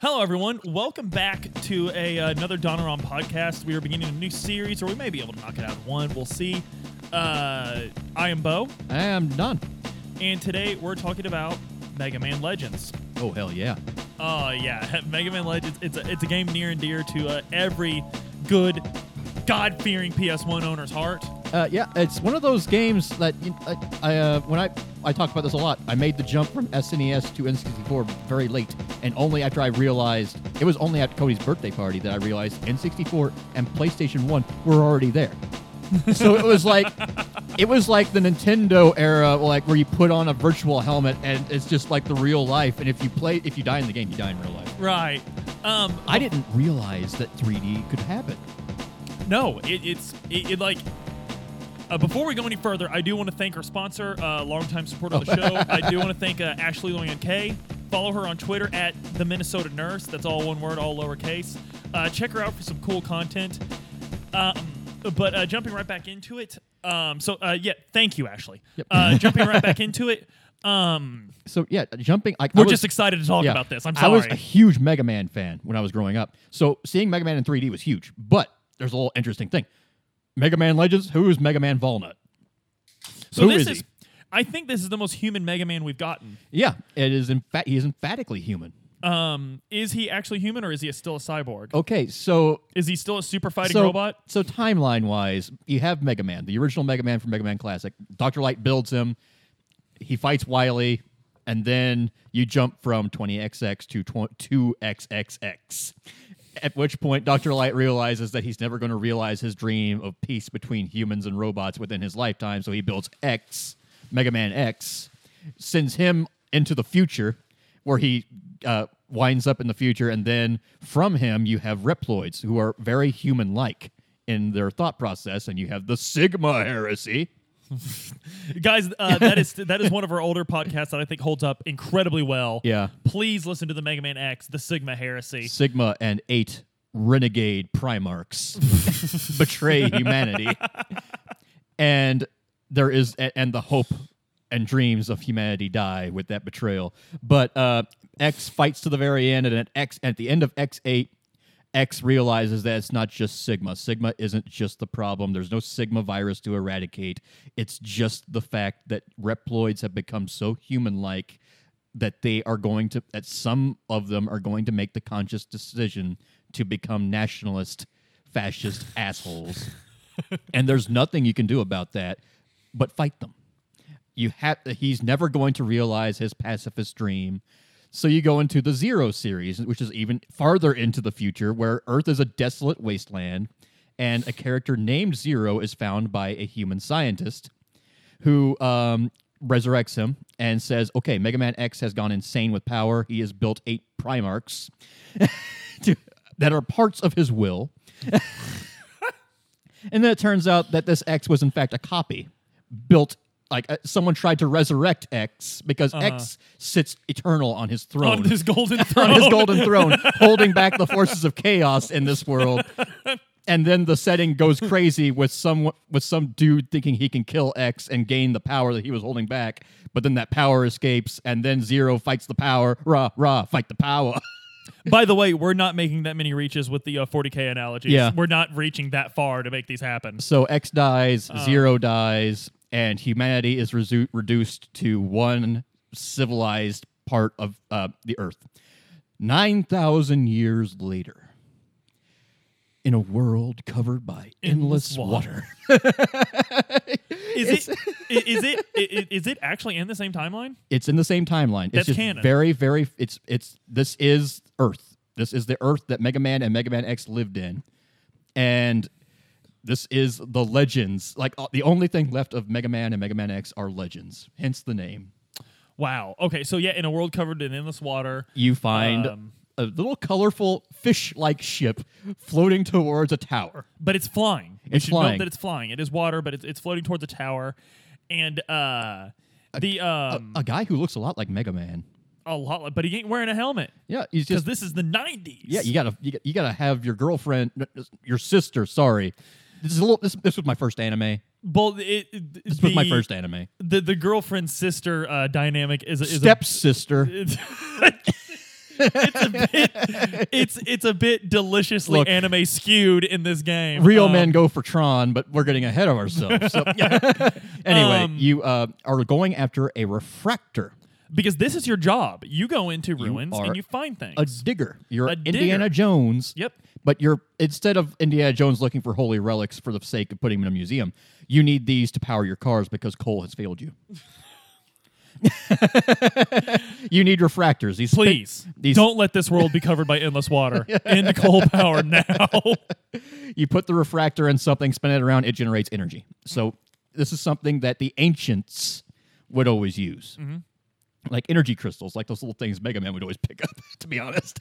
Hello, everyone. Welcome back to a uh, another Donaron podcast. We are beginning a new series, or we may be able to knock it out in one. We'll see. Uh, I am Bo, I am done. and today we're talking about Mega Man Legends. Oh hell yeah! Oh yeah, Mega Man Legends. It's a it's a game near and dear to uh, every good, God fearing PS1 owner's heart. Uh, yeah, it's one of those games that you- I, I uh, when I I talk about this a lot. I made the jump from SNES to N64 very late, and only after I realized it was only at Cody's birthday party that I realized N64 and PlayStation One were already there. so it was like it was like the Nintendo era, like where you put on a virtual helmet and it's just like the real life. And if you play, if you die in the game, you die in real life. Right. Um. I didn't realize that 3D could happen. No, it, it's it, it like. Uh, before we go any further, I do want to thank our sponsor, uh, longtime supporter of the show. I do want to thank uh, Ashley Loyan K. Follow her on Twitter at the Minnesota Nurse. That's all one word, all lowercase. Uh, check her out for some cool content. Um, but uh, jumping right back into it. Um, so uh, yeah, thank you, Ashley. Yep. Uh, jumping right back into it. Um, So yeah, jumping. Like, we're was- just excited to talk yeah, about this. I'm sorry. I was a huge Mega Man fan when I was growing up. So seeing Mega Man in 3D was huge. But there's a little interesting thing. Mega Man Legends. Who is Mega Man Volnutt? so who this is is. he? I think this is the most human Mega Man we've gotten. Yeah, it is. In fact, he is emphatically human. Um, is he actually human or is he still a cyborg? Okay, so Is he still a super fighting so, robot? So timeline wise, you have Mega Man, the original Mega Man from Mega Man Classic. Doctor Light builds him. He fights Wily, and then you jump from 20XX to 2XXX. At which point, Dr. Light realizes that he's never going to realize his dream of peace between humans and robots within his lifetime. So he builds X, Mega Man X, sends him into the future, where he uh, winds up in the future. And then from him, you have Reploids, who are very human like in their thought process. And you have the Sigma heresy. Guys, uh, that is that is one of our older podcasts that I think holds up incredibly well. Yeah. Please listen to the Mega Man X, the Sigma Heresy. Sigma and eight renegade Primarchs betray humanity. And there is and the hope and dreams of humanity die with that betrayal. But uh, X fights to the very end, and at X at the end of X eight, X realizes that it's not just Sigma. Sigma isn't just the problem. There's no Sigma virus to eradicate. It's just the fact that Reploids have become so human like that they are going to that some of them are going to make the conscious decision to become nationalist fascist assholes and there's nothing you can do about that but fight them you have he's never going to realize his pacifist dream so you go into the zero series which is even farther into the future where earth is a desolate wasteland and a character named zero is found by a human scientist who um, resurrects him and says, "Okay, Mega Man X has gone insane with power. He has built eight Primarchs to, that are parts of his will." and then it turns out that this X was in fact a copy built. Like uh, someone tried to resurrect X because X sits eternal on his throne On his golden throne. on his golden throne, holding back the forces of chaos in this world. And then the setting goes crazy with some with some dude thinking he can kill X and gain the power that he was holding back. But then that power escapes, and then Zero fights the power. Rah rah, fight the power. By the way, we're not making that many reaches with the uh, 40k analogies. Yeah. We're not reaching that far to make these happen. so X dies, Zero dies, and humanity is resu- reduced to one civilized part of uh, the Earth. Nine thousand years later. In a world covered by endless, Endless water. Is it, is it i- i- it actually in the same timeline? It's in the same timeline. It's That's just canon. very, very. It's it's this is Earth. This is the Earth that Mega Man and Mega Man X lived in, and this is the legends. Like uh, the only thing left of Mega Man and Mega Man X are legends. Hence the name. Wow. Okay, so yeah, in a world covered in endless water. You find Um, a little colorful fish-like ship floating towards a tower. but it's flying. We It's should note flying. that it's flying. It is water, but it's, it's floating towards a tower, and uh, the um A guy who looks a lot like Mega Man. a lot, but he ain't wearing a helmet Yeah, he's because just this is the '90s. Yeah, you gotta you gotta have your girlfriend, your sister. Sorry, this is a little. This, this was my first anime. Well, it, it, This was my first anime. The the girlfriend sister uh, dynamic is is Stepsister. A, it's a bit it's it's a bit deliciously Look. anime skewed in this game. Real Um, men go for Tron, but we're getting ahead of ourselves. So, anyway, Um, you uh, are going after a refractor, because this is your job. You go into ruins are and you find things. a digger. You're A Indiana digger. Jones. Yep. But you're instead of Indiana Jones looking for holy relics for the sake of putting them in a museum, you need these to power your cars because coal has failed you. you need refractors. These Please these don't let this world be covered by endless water. End coal power now. you put the refractor in something, spin it around, it generates energy. So this is something that the ancients would always use. Mm-hmm. Like energy crystals, like those little things Mega Man would always pick up. To be honest,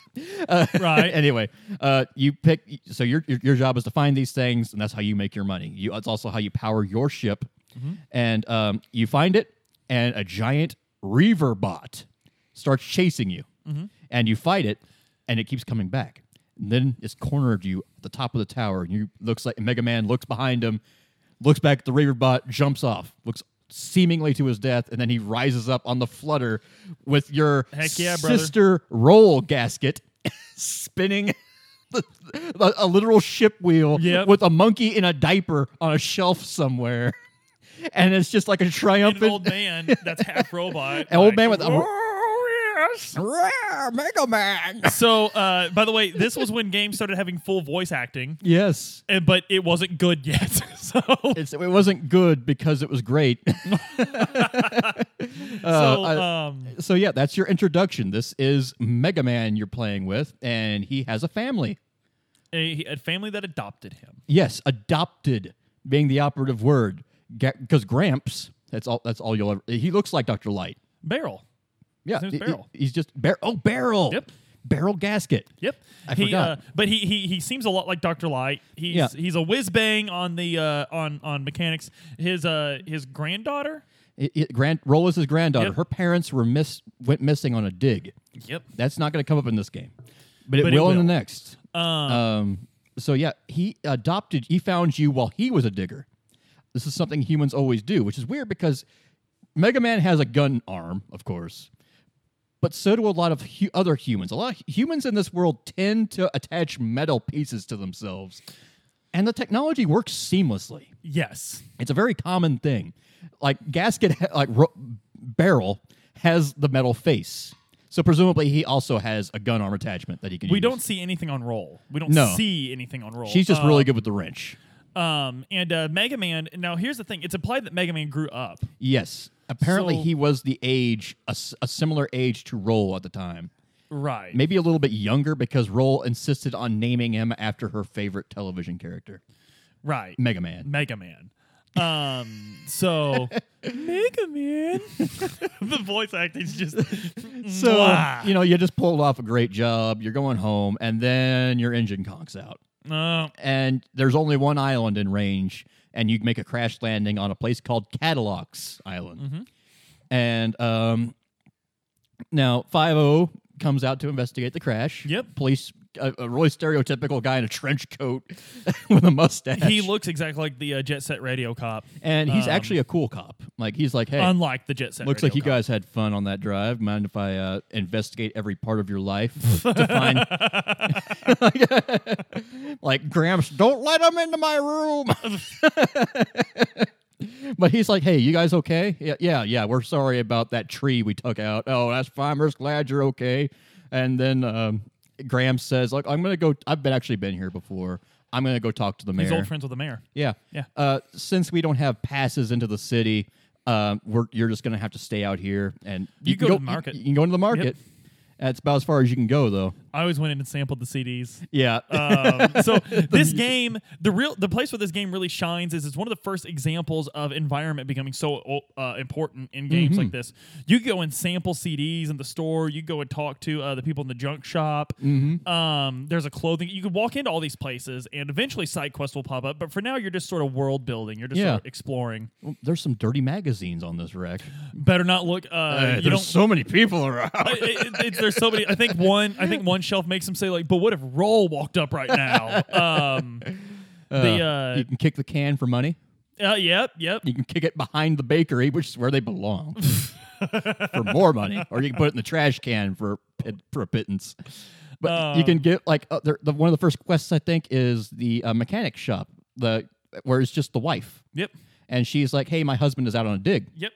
uh, Right. anyway, uh, you pick. So your, your your job is to find these things, and that's how you make your money. You, it's also how you power your ship, Mm-hmm. and um, you find it, and a giant Reaver bot starts chasing you, Mm-hmm. and you fight it, and it keeps coming back. And then it's cornered you at the top of the tower, and you looks like Mega Man looks behind him, looks back at the Reaver bot, jumps off, looks seemingly to his death, and then he rises up on the flutter with your yeah, brother. sister Roll Caskett spinning. the- a literal ship wheel Yep. with a monkey in a diaper on a shelf somewhere, and it's just like a triumphant an old man that's half robot. An old man with a- "Oh, yes." Rawr, Mega Man. So, uh, by the way, this was when games started having full voice acting, Yes, and, but it wasn't good yet. so, it's, it wasn't good because it was great. so I- um, so yeah, that's your introduction. This is Mega Man you're playing with, and he has a family. a, a family that adopted him. Yes, adopted being the operative word, because Gramps. That's all. That's all you'll ever. He looks like Doctor Light. Barrel. Yeah, he- Barrel. he- he's just Bar- Oh, Barrel. Yep. Barrel Caskett. Yep. I he, forgot. Uh, but he, he he seems a lot like Doctor Light. He's Yeah. he's a whiz bang on the uh, on on mechanics. His uh his granddaughter. It, it, grand his granddaughter. Yep. Her parents were miss went missing on a dig. Yep. That's not going to come up in this game, but it, But it will, in the next. Um, Um, so yeah, he adopted. He found you while he was a digger. This is something humans always do, which is weird because Mega Man has a gun arm, of course, but so do a lot of hu- other humans. A lot of humans in this world tend to attach metal pieces to themselves, and the technology works seamlessly. yes. It's a very common thing. Like Caskett, ha- like ro- barrel has the metal face, so presumably he also has a gun arm attachment that he can. Use. We use. don't see anything on roll. We don't No. see anything on roll. She's just Uh, really good with the wrench. Um, and uh, Mega Man. Now, here's the thing. It's implied that Mega Man grew up. Yes. Apparently, So- he was the age, a similar age to Roll at the time. Right. Maybe a little bit younger because Roll insisted on naming him after her favorite television character, Right. Mega Man. Mega Man. Um. So Mega Man. the voice acting's just So, Mwah. you know, you just pulled off a great job. You're going home, and then your engine conks out. Uh, And there's only one island in range, and you make a crash landing on a place called Kattelox Island. Mm-hmm. And um, now 5 comes out to investigate the crash. Yep. Police, a, a really stereotypical guy in a trench coat with a mustache. he looks exactly like the uh, Jet Set Radio cop, and he's um, actually a cool cop. Like, he's like, hey, unlike the Jet Set. Looks Radio like you cop. guys had fun on that drive. Mind if I uh, investigate every part of your life to find, like Gramps? Don't let him into my room. but he's like, "Hey, you guys okay? Yeah, yeah, yeah. We're sorry about that tree we took out. Oh, that's fine. We're just glad you're okay." And then um, Gramps says, like, I'm gonna go. I've been actually been here before. I'm gonna go talk to the mayor." He's old friends with the mayor. Yeah. Yeah. Uh, since we don't have passes into the city, um, we're, you're just going to have to stay out here. And You can go to the market. You, can go into the market. That's about as far as you can go, though. I always went in and sampled the CDs. Yeah. Um, so this game, the real, the place where this game really shines is it's one of the first examples of environment becoming so uh, important in games Mm-hmm. like this. You go and sample CDs in the store. You go and talk to uh, the people in the junk shop. Mm-hmm. Um, there's a clothing. You could walk into all these places, and eventually side quests will pop up. But for now, you're just sort of world building. You're just Yeah. sort of exploring. Well, there's some dirty magazines on this wreck. Better not look. Uh, you don't. so many people around. I- it- it's- there's so many. I think one. I think one shelf makes them say like, "But what if Roll walked up right now?" Um, the uh, you can kick the can for money. Uh, yep, yep. You can kick it behind the bakery, which is where they belong, for more money, or you can put it in the trash can for for a pittance. But you Uh. can get like uh, the, one of the first quests I think is the uh, mechanic shop, the where it's just the wife, Yep. and she's like, "Hey, my husband is out on a dig." Yep.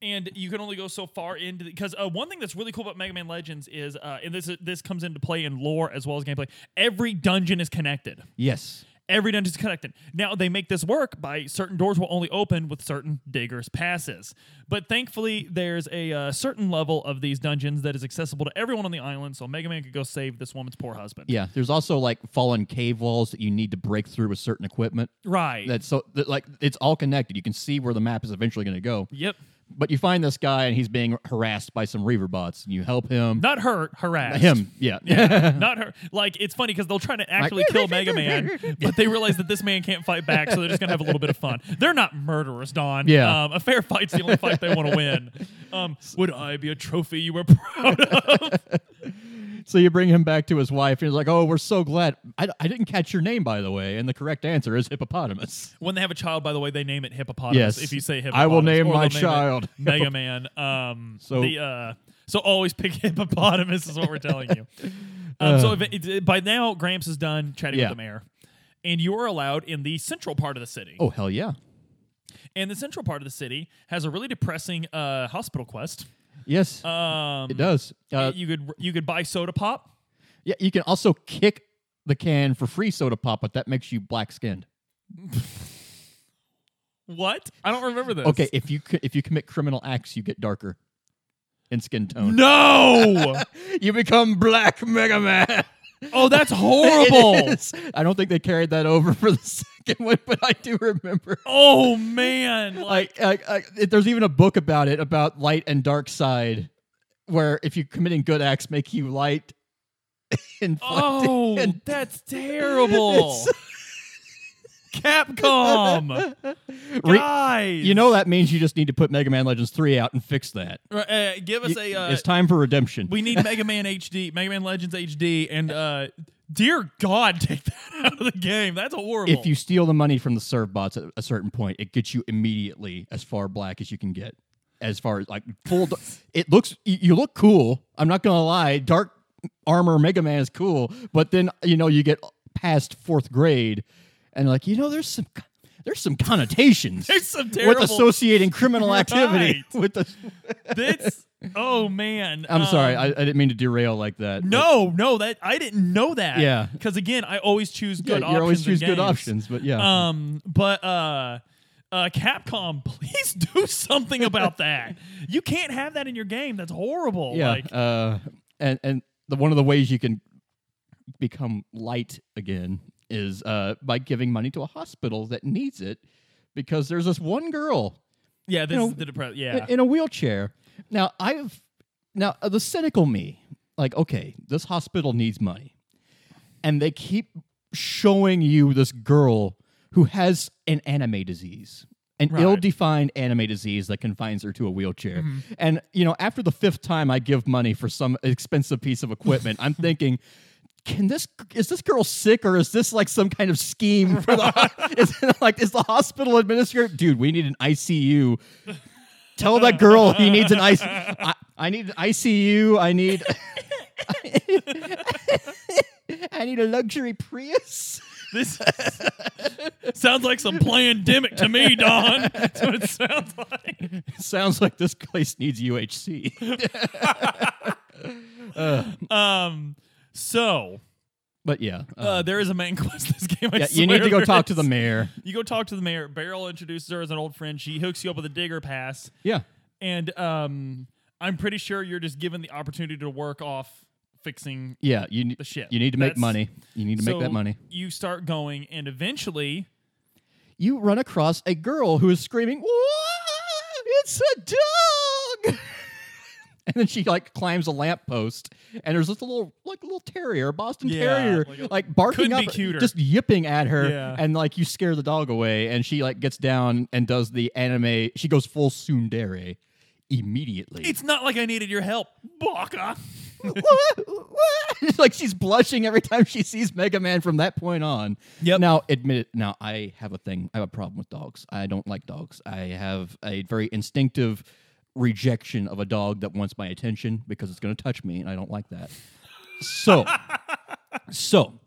And you can only go so far into because uh, one thing that's really cool about Mega Man Legends is, uh, and this this comes into play in lore as well as gameplay. Every dungeon is connected. Yes, Every dungeon is connected. Now they make this work by certain doors will only open with certain diggers passes. But thankfully, there's a uh, certain level of these dungeons that is accessible to everyone on the island, so Mega Man could go save this woman's poor husband. yeah. There's also like fallen cave walls that you need to break through with certain equipment. Right. That's so that, like it's all connected. You can see where the map is eventually going to go. yep. But you find this guy and he's being harassed by some Reaver bots, and you help him. Not her, harassed. him, yeah. Yeah, not her. Like it's funny because they'll try to actually kill Mega Man, but they realize that this man can't fight back, so they're just gonna have a little bit of fun. They're not murderers, Don. Yeah. um, a fair fight's the only fight they want to win. Um, would I be a trophy you were proud of? So you bring him back to his wife, and he's like, "Oh, we're so glad. I, I didn't catch your name, by the way." And the correct answer is hippopotamus. when they have a child, by the way, they name it hippopotamus. Yes. if you say hippopotamus, I will name my they'll child Mega Man. Um, So- the uh, so always pick hippopotamus is what we're telling you. Um, so if it, it- by now, Gramps is done chatting Yeah. with the mayor, and you are allowed in the central part of the city. Oh hell yeah, And the central part of the city has a really depressing uh, hospital quest. Yes, Um, it does. Uh, you could you could buy soda pop. yeah, you can also kick the can for free soda pop, but that makes you black skinned. What? I don't remember this. Okay, if you if you commit criminal acts, you get darker in skin tone. No. You become Black Mega Man. oh, that's horrible. I don't think they carried that over for the second one, but I do remember. Oh man. Like, Like, like, there's even a book about it about light and dark side, where if you're committing good acts, make you light. and oh, and that's terrible. Capcom, Re- guys. you know that means you just need to put Mega Man Legends three out and fix that. uh, give us a. Uh, it's time for redemption. we need Mega Man HD, Mega Man Legends HD, and uh, dear God, take that out of the game. That's horrible. if you steal the money from the Servbots at a certain point, it gets you immediately as far black as you can get. As far as like full, d- it looks you, you look cool. I'm not gonna lie, dark armor Mega Man is cool, but then you know you get past fourth grade, and like you know there's some there's some connotations There's some with associating criminal activity Right. with the. this. Oh man. I'm sorry, Um, I, I didn't mean to derail like that. No, no, that I didn't know that. Yeah. Because again, I always choose yeah, good you options. always choose good options, but yeah. Um, but uh, uh, Capcom, please do something about that. You can't have that in your game. That's horrible. Yeah, Like, uh, and and the one of the ways you can become light again is uh, by giving money to a hospital that needs it, because there's this one girl yeah, this you know, is the depressed. in- Yeah. in a wheelchair. Now I've now uh, the cynical me, like okay, this hospital needs money, and they keep showing you this girl who has an anime disease. An Right. ill-defined anime disease that confines her to a wheelchair. Mm-hmm. And you know, after the fifth time I give money for some expensive piece of equipment, I'm thinking, can this is this girl sick or is this like some kind of scheme for the is it like is the hospital administrator dude we need an ICU tell that girl he needs an ICU I, I need an ICU I need I need a luxury Prius this sounds like some pandemic to me, Don. That's what it sounds like. sounds like this place needs UHC Um. So but yeah uh, uh, there is a main quest this game. I yeah you need to go talk to the mayor You go talk to the mayor. Barrel introduces her as an old friend. She hooks you up with a digger pass. yeah and um, I'm pretty sure you're just given the opportunity to work off fixing yeah you need the ship. you need to make That's- money you need to make that money You start going, and eventually, you run across a girl who is screaming, it's a dog!" and then she like climbs a lamppost, and there's this little like a little terrier, Boston Yeah, Terrier, like like, a- barking couldn't up, be cuter. just yipping at her, Yeah. and like you scare the dog away, and she like gets down and does the anime. She goes full tsundere immediately. it's not like I needed your help, Baka. like she's blushing every time she sees Mega Man from that point on. Yep. Now, admit it. Now, I have a thing. I have a problem with dogs. I don't like dogs. I have a very instinctive rejection of a dog that wants my attention because it's going to touch me, and I don't like that. So, so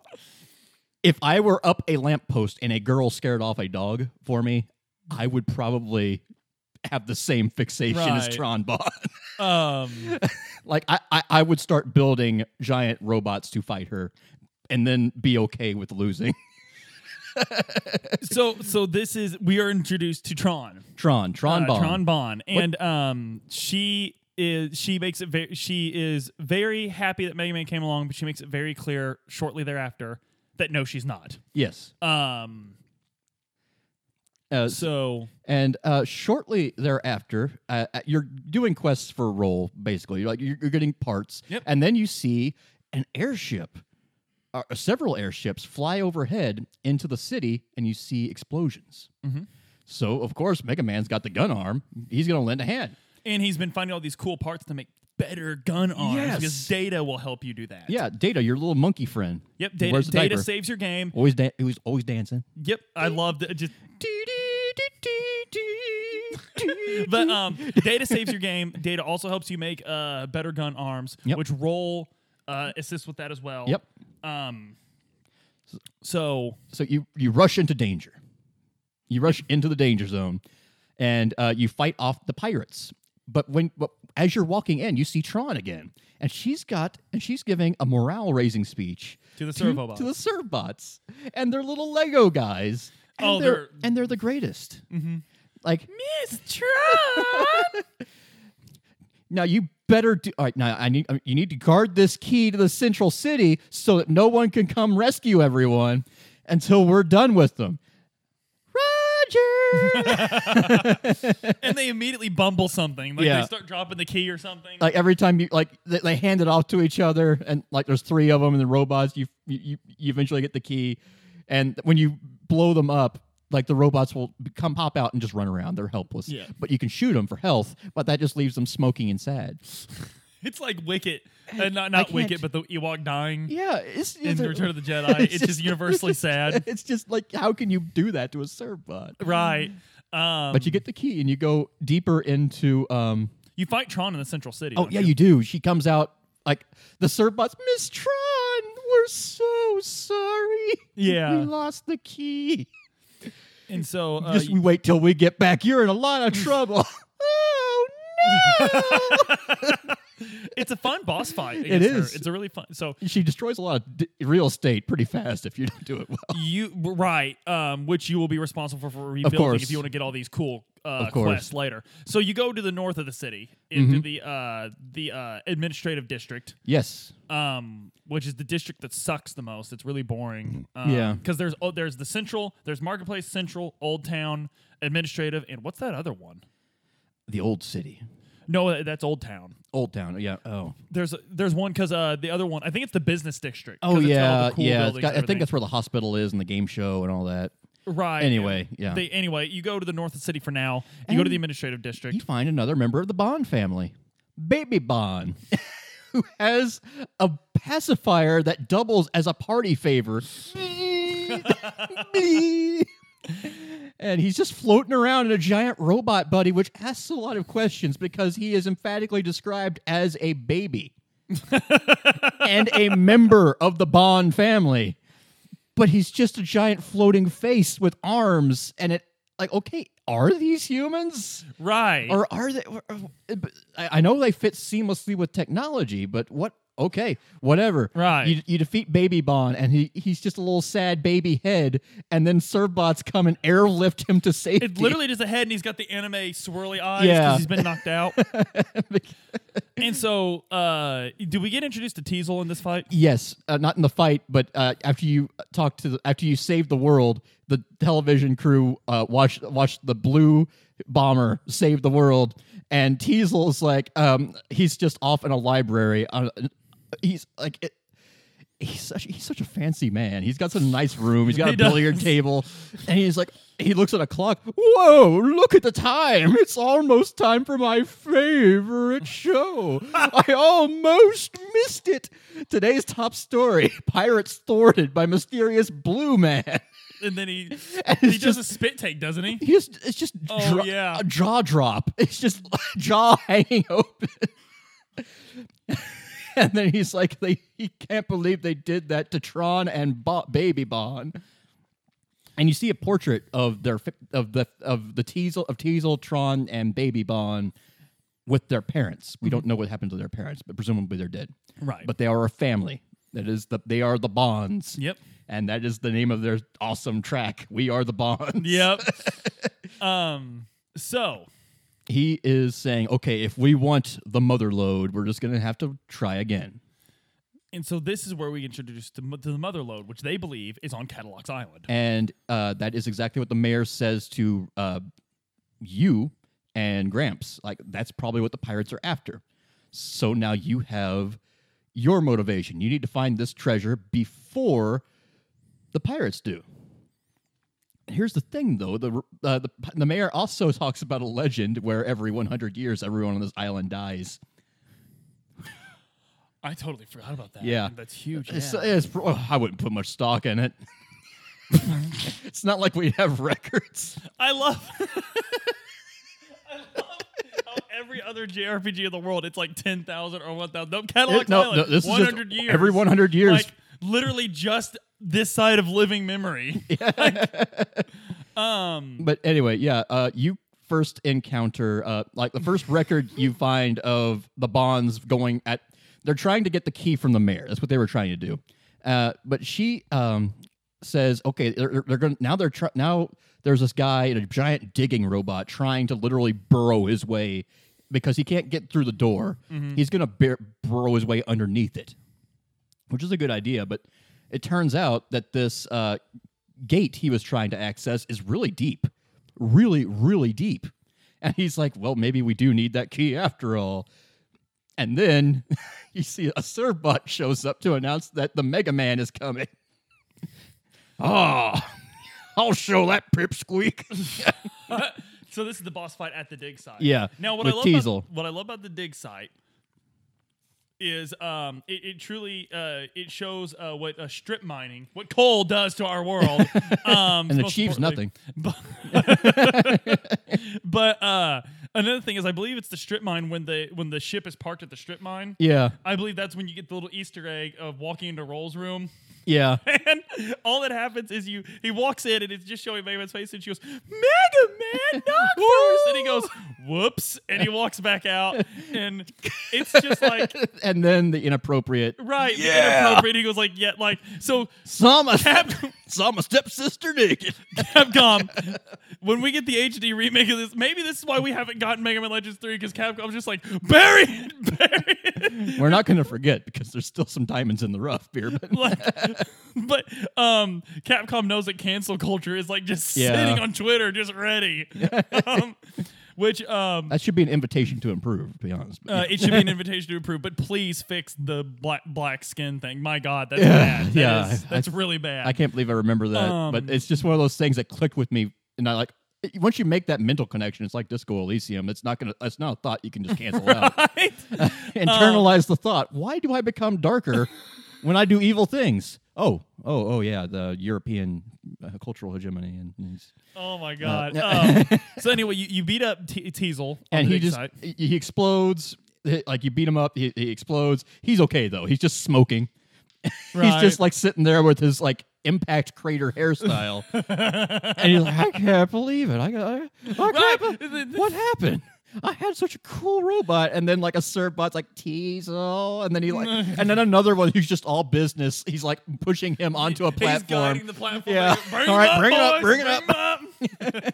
if I were up a lamppost and a girl scared off a dog for me, I would probably have the same fixation as Right. Tron Bonne. Um, like I, I, I would start building giant robots to fight her and then be okay with losing. So so this is we are introduced to Tron. Tron, Tron uh, Bonne. Tron Bonne, and um, she is she makes it very she is very happy that Mega Man came along, but she makes it very clear shortly thereafter that no, she's not. Yes. Um, Uh, so and uh, shortly thereafter, uh, uh, you're doing quests for a role. Basically, you're like you're, you're getting parts, Yep. and then you see an airship, uh, several airships fly overhead into the city, and you see explosions. Mhm. So of course, Mega Man's got the gun arm. He's going to lend a hand. and he's been finding all these cool parts to make better gun arms Yes. because Data will help you do that. Yeah, Data, your little monkey friend. Yep. Data, Data diaper? saves your game. Always, da- he was always dancing. Yep. I loved it. Just but um, data saves your game. Data also helps you make uh, better gun arms, Yep. which roll uh, assists with that as well. Yep. Um, so So you you rush into danger. You rush into the danger zone, and uh, you fight off the pirates. But when but as you're walking in, you see Tron again, and she's got and she's giving a morale raising speech To the to, Servbots. to the Servbots, and they're little Lego guys. And Oh, they're, they're- and they're the greatest. Mm-hmm. Like Miss Tron. now, you better do. All right, now I need you need to guard this key to the central city so that no one can come rescue everyone until we're done with them. Roger. and they immediately bumble something. Like Yeah. they start dropping the key or something. like every time you like they, they hand it off to each other, and like there's three of them, and the robots you you you eventually get the key, and when you blow them up. Like the robots will come pop out and just run around. They're helpless. Yeah. But you can shoot them for health, but that just leaves them smoking and sad. it's like Wicket, uh, not not Wicket, but the Ewok dying Yeah, it's, in it's a- Return of the Jedi. It's, just, just- universally sad, It's just like how can you do that to a Servbot? right? Um, But you get the key and you go deeper into. um you fight Tron in the Central City. Oh don't yeah, you do. She comes out like the Servbots. Miss Tron, we're so sorry. Yeah. we lost the key. And so uh, Just we wait till we get back. You're in a lot of trouble. it's a fun boss fight. It against her. It's a really fun. So she destroys a lot of d- real estate pretty fast if you don't do it well. you right, um, which you will be responsible for rebuilding if you want to get all these cool uh. Mm-hmm. quests later. So you go to the north of the city into the uh, the uh, administrative district. Yes. um, which is the district that sucks the most. It's really boring. Um, Mm, Yeah. because there's oh, there's the central, there's marketplace, central, old town, administrative, and what's that other one? The old city. No, that's old town. Old town. Yeah. Oh. There's there's one because uh the other one I think it's the business district. Oh 'cause it's got all yeah, cool yeah. Got- I think that's where the hospital is and the game show and all that. right. Anyway, and yeah. They, anyway, you go to the north of the city for now. You go to the administrative district. You find another member of the Bonne family, Baby Bonne, who has a pacifier that doubles as a party favor. and he's just floating around in a giant robot buddy, which asks a lot of questions because he is emphatically described as a baby and a member of the Bonne family. But he's just a giant floating face with arms, and it like okay, are these humans? right. or are they or- or- I I know they fit seamlessly with technology, but what okay, whatever. Right. You, you defeat Baby Bonne and he he's just a little sad baby head and then Servbots come and airlift him to safety. It literally just a head, and he's got the anime swirly eyes because Yeah. he's been knocked out. and so, uh, do we get introduced to Teisel in this fight? Yes, uh, not in the fight, but uh, after you talk to the, after you save the world, the television crew uh, watch watch the blue bomber save the world, and Teisel's like um, he's just off in a library. Uh, he's like it, he's such he's such a fancy man. He's got such a nice room. He's got He a billiard table, and he's like he looks at a clock. Whoa! Look at the time. It's almost time for my favorite show. I almost missed it. Today's top story: Pirates thwarted by mysterious blue man. And then he And he does just- a spit take, doesn't he? He's it's just Oh, dro- yeah. a jaw drop. It's just jaw hanging open. and then he's like, they he can't believe they did that to Tron and Bo- Baby Bonne. And you see a portrait of their of the of the Teisel of Teisel, Tron, and Baby Bonne with their parents. We don't know what happened to their parents, but presumably they're dead. Right. But they are a family. That is the they are the Bonnes. Yep. And that is the name of their awesome track. We are the Bonnes. Yep. um. So he is saying, okay, if we want the mother lode, we're just going to have to try again. and so this is where we introduce to, to the mother lode, which they believe is on Kattelox Island. And uh, that is exactly what the mayor says to uh, you and Gramps. Like, that's probably what the pirates are after. So now you have your motivation. You need to find this treasure before the pirates do. Here's the thing, though the uh, the the mayor also talks about a legend where every 100 years, everyone on this island dies. I totally forgot about that. Yeah. That's huge. It's, yeah. it's, oh, I wouldn't put much stock in it. it's not like we have records. I love. I love how every other JRPG in the world, it's like ten thousand or one thousand. Nope, Cadillac no, Island, no, this is just hundred years. every 100 years. like literally just this side of living memory. um, But anyway, yeah, uh, you first encounter uh, like the first record you find of the Bonnes going at. They're trying to get the key from the mayor. That's what they were trying to do. Uh, but she um, says, okay, they're, they're going now. They're try- now there's this guy in a giant digging robot trying to literally burrow his way because he can't get through the door. He's going to bur- burrow his way underneath it, which is a good idea. But it turns out that this uh, gate he was trying to access is really deep, really, really deep. And he's like, well, maybe we do need that key after all. And then you see a Servbot shows up to announce that the Mega Man is coming. Oh, I'll show that pipsqueak. so this is the boss fight at the dig site. Yeah, Now what I love Teisel. about what I love about the dig site is um it, it truly uh it shows uh what uh, strip mining what coal does to our world. Um and achieves nothing. but, but uh another thing is i believe it's the strip mine when the when the ship is parked at the strip mine. Yeah, i believe that's when you get the little easter egg of walking into roll's room yeah. and all that happens is you he walks in and it's just showing Mega Man's face and she goes, Mega Man, not first. And he goes, Whoops. And he walks back out. And it's just like and then the inappropriate. right, the Yeah. inappropriate. He goes like, yeah, like so Saw my, Cap- saw my stepsister naked. Capcom, when we get the HD remake of this, maybe this is why we haven't gotten Mega Man Legends 3, because Capcom's just like, bury it, bury it. We're not going to forget because there's still some diamonds in the rough, Beerman. like, but um, Capcom knows that cancel culture is like just Yeah. sitting on Twitter, just ready. um, which um, That should be an invitation to improve, to be honest. But uh, it should be an invitation to improve. But please fix the black black skin thing. My God, that's bad. That yeah, is- that's I- really bad. I can't believe I remember that, Um, but it's just one of those things that clicked with me, and I like. Once you make that mental connection, it's like Disco Elysium. It's not gonna. It's not a thought you can just cancel out. Right? Internalize the thought. Why do I become darker when I do evil things? Oh, oh, oh, yeah. The European uh, cultural hegemony, and and, oh my God. um, so anyway, you, you beat up T- Teisel, and he just side. he he explodes. Like you beat him up, he, he explodes. He's okay though. He's just smoking. He's just like sitting there with his like impact crater hairstyle, and he's like, "I can't believe it! I got, I, I can't Right. be- what happened? I had such a cool robot." And then like a Servbot's like Teisel, and then he like, and then another one who's just all business. He's like pushing him onto a platform. He's guiding the platform. Yeah. Bring All him up, bring it up, bring it up.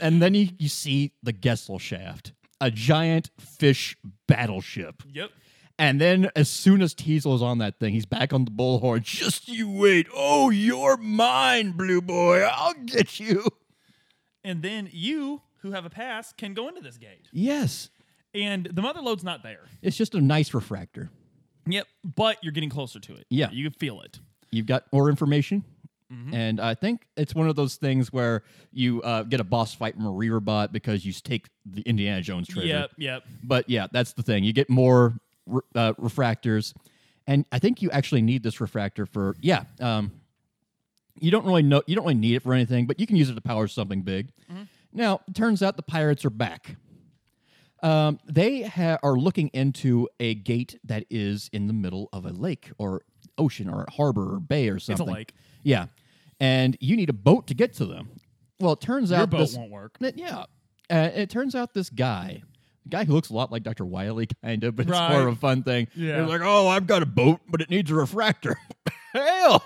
and then you you see the Gesellschaft, a giant fish battleship. Yep. And then as soon as Teisel is on that thing, he's back on the bullhorn. Just you wait. Oh, you're mine, blue boy. I'll get you. And then you, who have a pass, can go into this gate. Yes. And the mother lode's not there. It's just a nice refractor. Yep, but you're getting closer to it. Yeah. you can feel it. You've got more information. Mm-hmm. And I think it's one of those things where you uh, get a boss fight from a reaver bot because you take the Indiana Jones treasure. Yep, yep. But yeah, that's the thing. You get more re- uh, refractors, and I think you actually need this refractor for yeah. Um, you don't really know. You don't really need it for anything, but you can use it to power something big. Now, it turns out the pirates are back. Um, they ha- are looking into a gate that is in the middle of a lake or ocean or a harbor or bay or something. It's a lake. Yeah, and you need a boat to get to them. Well, it turns Your out boat this, won't work. yeah. Uh, it turns out this guy, guy who looks a lot like Dr. Wily, kind of, but it's more of a fun thing. Yeah. They're like, oh, I've got a boat, but it needs a refractor. Hell.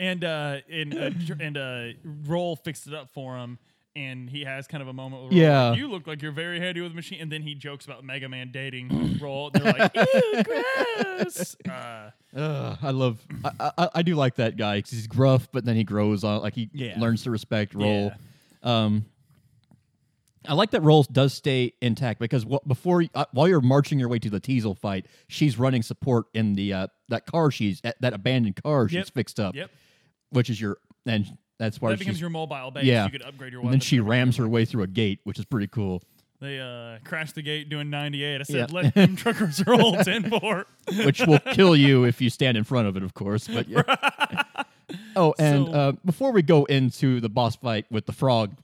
And uh, and uh, Dr- and uh, Roll fixed it up for him, and he has kind of a moment. Where Yeah. Like, you look like you're very handy with a machine, and then he jokes about Mega Man dating Roll. They're like, ew, gross. Uh, Ugh, I love, I, I, I do like that guy because he's gruff, but then he grows on, like he Yeah. learns to respect Roll. Um, I like that Roll does stay intact because before uh, while you're marching your way to the Teisel fight, she's running support in the uh, that car she's at that abandoned car she's Yep. fixed up, yep. which is your and that's why That becomes your mobile base. Yeah. You could upgrade your and then she rams her way through a gate, which is pretty cool. They uh, crashed the gate doing 98. I said, Yeah. let them truckers roll 10 4. which will kill you if you stand in front of it, of course. But yeah. oh, and So- uh, before we go into the boss fight with the frog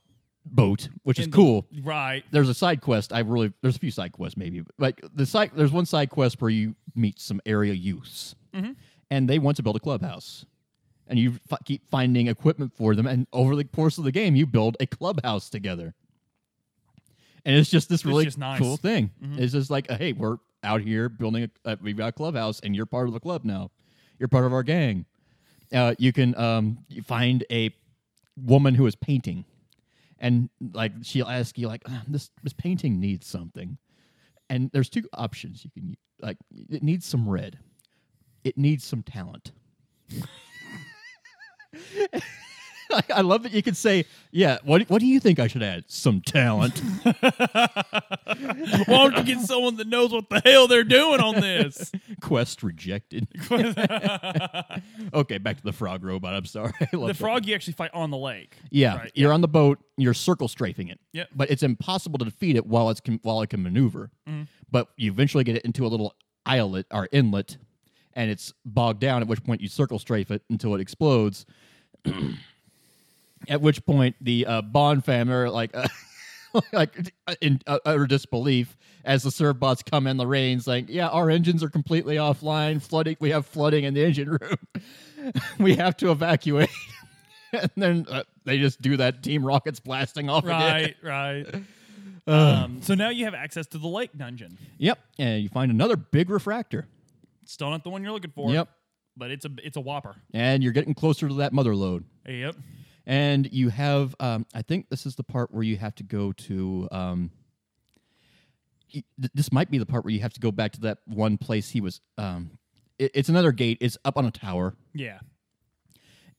boat, which is the- cool, Right. there's a side quest. I really there's a few side quests maybe, but like the side there's one side quest where you meet some area youths, Mm-hmm. and they want to build a clubhouse. And you f- keep finding equipment for them, and over the course of the game, you build a clubhouse together. And it's just this really just nice. Mm-hmm. cool thing. It's just like, hey, we're out here building. A, uh, we've got a clubhouse, and you're part of the club now. You're part of our gang. Uh, you can um, you find a woman who is painting, and like she'll ask you, like, "Ah, this this painting needs something, and there's two options you can like. It needs some red. It needs some talent. I, love that you can say, yeah. What what do you think I should add? Some talent. Why don't you get someone that knows what the hell they're doing on this? Quest rejected. okay, back to the frog robot. I'm sorry. The that. frog you actually fight on the lake. Yeah, Right, you're on the boat. You're circle strafing it. Yep. But it's impossible to defeat it while it's can, while it can maneuver. Mm-hmm. But you eventually get it into a little islet or inlet, and it's bogged down. At which point you circle strafe it until it explodes. at which point the uh, Bonne family are like. Uh, like in uh, utter disbelief as the Servbots come in the rains like yeah our engines are completely offline flooding we have flooding in the engine room we have to evacuate and then uh, they just do that team rockets blasting off again. Right, right. um, so now you have access to the lake dungeon. yep and you find another big refractor Still not the one you're looking for. yep But it's a it's a whopper. and you're getting closer to that mother lode Yep. And you have um, i think this is the part where you have to go to um, this might be the part where you have to go back to that one place he was um, it- it's another gate it's up on a tower. Yeah.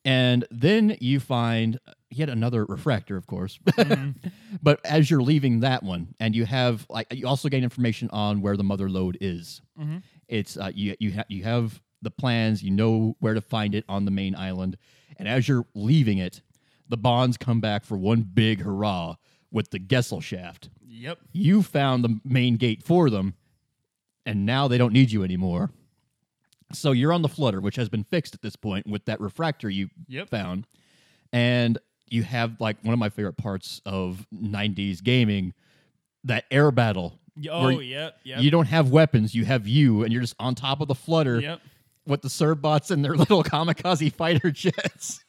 and then you find yet another refractor of course. But as you're leaving that one and you have like you also gain information on where the mother lode is. It's uh, you you, ha- you have the plans you know where to find it on the main island. And as you're leaving it the Bonnes come back for one big hurrah with the Gesellschaft Yep. you found the main gate for them, and now they don't need you anymore. So you're on the flutter, which has been fixed at this point with that refractor you Yep. found, and you have like one of my favorite parts of '90s gaming, that air battle. Oh, yep. Yep. You don't have weapons; you have you, and you're just on top of the flutter Yep. with the Servbots and their little kamikaze fighter jets.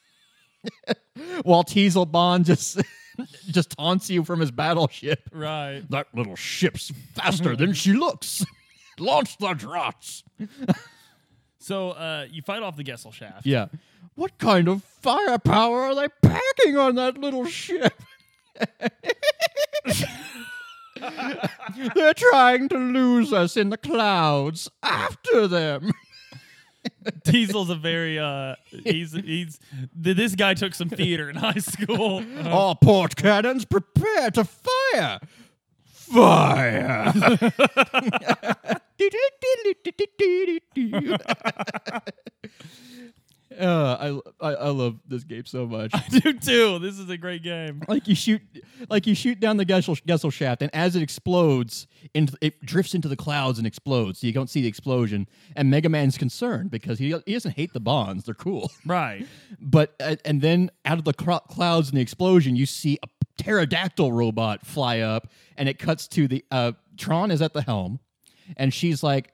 While Teisel Bonne just just taunts you from his battleship. Right. That little ship's faster than she looks. Launch the drots. So uh, you fight off the Gesellschaft. Yeah. What kind of firepower are they packing on that little ship? They're trying to lose us in the clouds. After them. Teisel's a very uh he's he's th- this guy took some theater in high school. Uh, All port cannons prepare to fire. Fire. Uh, I, I I love this game so much. I do too. This is a great game. like you shoot, like you shoot down the Gessel, Gesellschaft, and as it explodes, into it drifts into the clouds and explodes. So you don't see the explosion. And Mega Man's concerned because he he doesn't hate the Bonnes; they're cool. Right. But uh, and then out of the clouds and the explosion, you see a pterodactyl robot fly up, and it cuts to the uh, Tron is at the helm, and she's like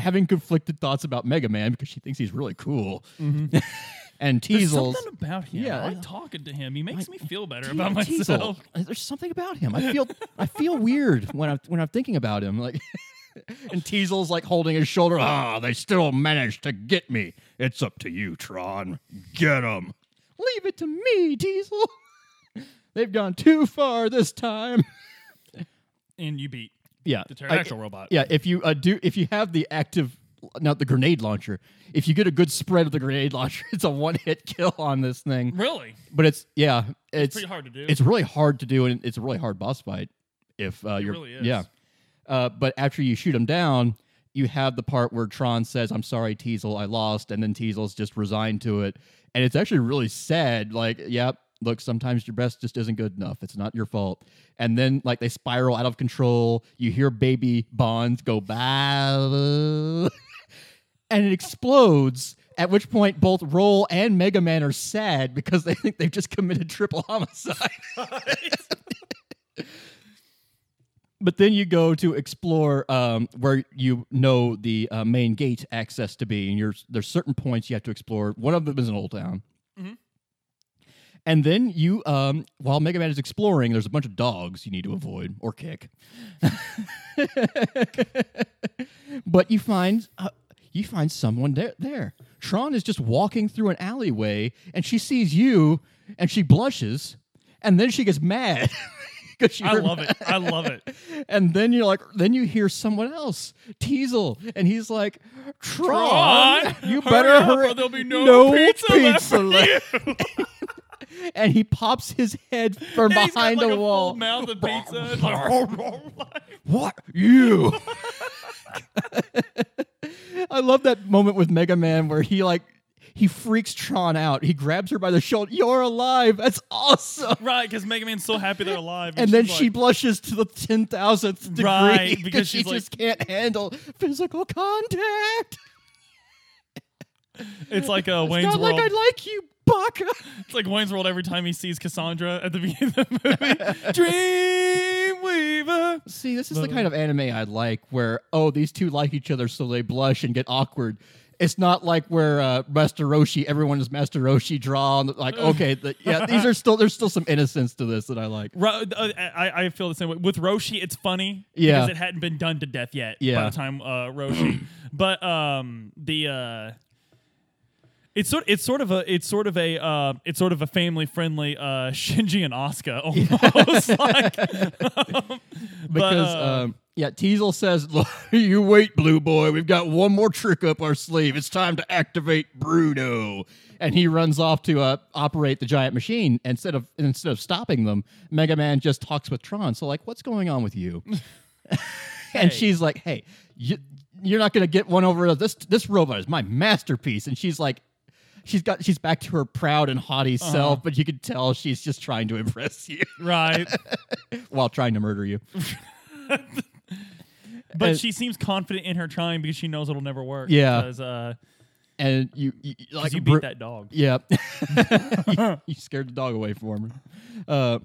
having conflicted thoughts about Mega Man because she thinks he's really cool. and There's something about him. Yeah. I like talking to him. He makes me feel better Te- about Teisel, myself. uh, There's something about him. I feel I feel weird when I'm when I'm thinking about him. Like and Teisel's like holding his shoulder. Ah, they still managed to get me. It's up to you, Tron. Get him. Leave it to me, Teisel. They've gone too far this time. And you beat Yeah, the I- robot. Yeah, if you uh, do, if you have the active, not the grenade launcher, if you get a good spread of the grenade launcher, it's a one-hit kill on this thing. Really? But it's yeah, it's Pretty hard to do. It's really hard to do, and it's a really hard boss fight. If uh, you're, really is. yeah. Uh, but after you shoot him down, you have the part where Tron says, "I'm sorry, Teisel, I lost," and then Teisel's just resigned to it, and it's actually really sad. Like, yep. Look, sometimes your best just isn't good enough. It's not your fault. And then, like, they spiral out of control. You hear baby Bonds go, bah, and it explodes. At which point, both Roll and Mega Man are sad because they think they've just committed triple homicide. but then you go to explore um, where you know the uh, main gate access to be, and you're, there's certain points you have to explore. One of them is an old town. And then you, um, while Mega Man is exploring, there's a bunch of dogs you need to avoid or kick. but you find uh, you find someone there, there. Tron is just walking through an alleyway, and she sees you, and she blushes, and then she gets mad. I love it. I love it. And then you're like, then you hear someone else, Teisel, and he's like, Tron, Tron, you better hurry. there'll be no pizza left for left." And he pops his head from And behind like, a, a wall. mouth of pizza. Oh, what you? I love that moment with Mega Man where he like he freaks Tron out. He grabs her by the shoulder. You're alive. That's awesome. right, because Mega Man's so happy they're alive. And then she's she like, blushes to the ten thousandth degree Right, because she like- just can't handle physical contact. it's like a It's Wayne's not World. like I like you, Baka. It's like Wayne's World every time he sees Cassandra at the beginning of the movie. Dreamweaver. See, this is the kind of anime I like, where oh, these two like each other, so they blush and get awkward. It's not like where uh, Master Roshi, everyone is Master Roshi drawn. Like, okay, the, yeah, these are still there's still some innocence to this that I like. Ro- uh, I, I feel the same way with Roshi. It's funny Yeah. because it hadn't been done to death yet Yeah. by the time uh, Roshi. but um, the uh, it's sort it's sort of a it's sort of a uh, it's sort of a family friendly uh, Shinji and Asuka almost like. um, but, Because uh, um, yeah, Teisel says, "You wait, Blue Boy. We've got one more trick up our sleeve. It's time to activate Bruno." And he runs off to uh, operate the giant machine. Instead of instead of stopping them, Mega Man just talks with Tron. So like, what's going on with you? and Hey. she's like, "Hey, you, you're not gonna get one over this. This robot is my masterpiece." And she's like. She's got. She's back to her proud and haughty Uh-huh. self, but you can tell she's just trying to impress you right, while trying to murder you. but And- she seems confident in her trying because she knows it'll never work. Yeah. because uh, and you, you like you beat that dog. Yeah, you, you scared the dog away from her. Uh,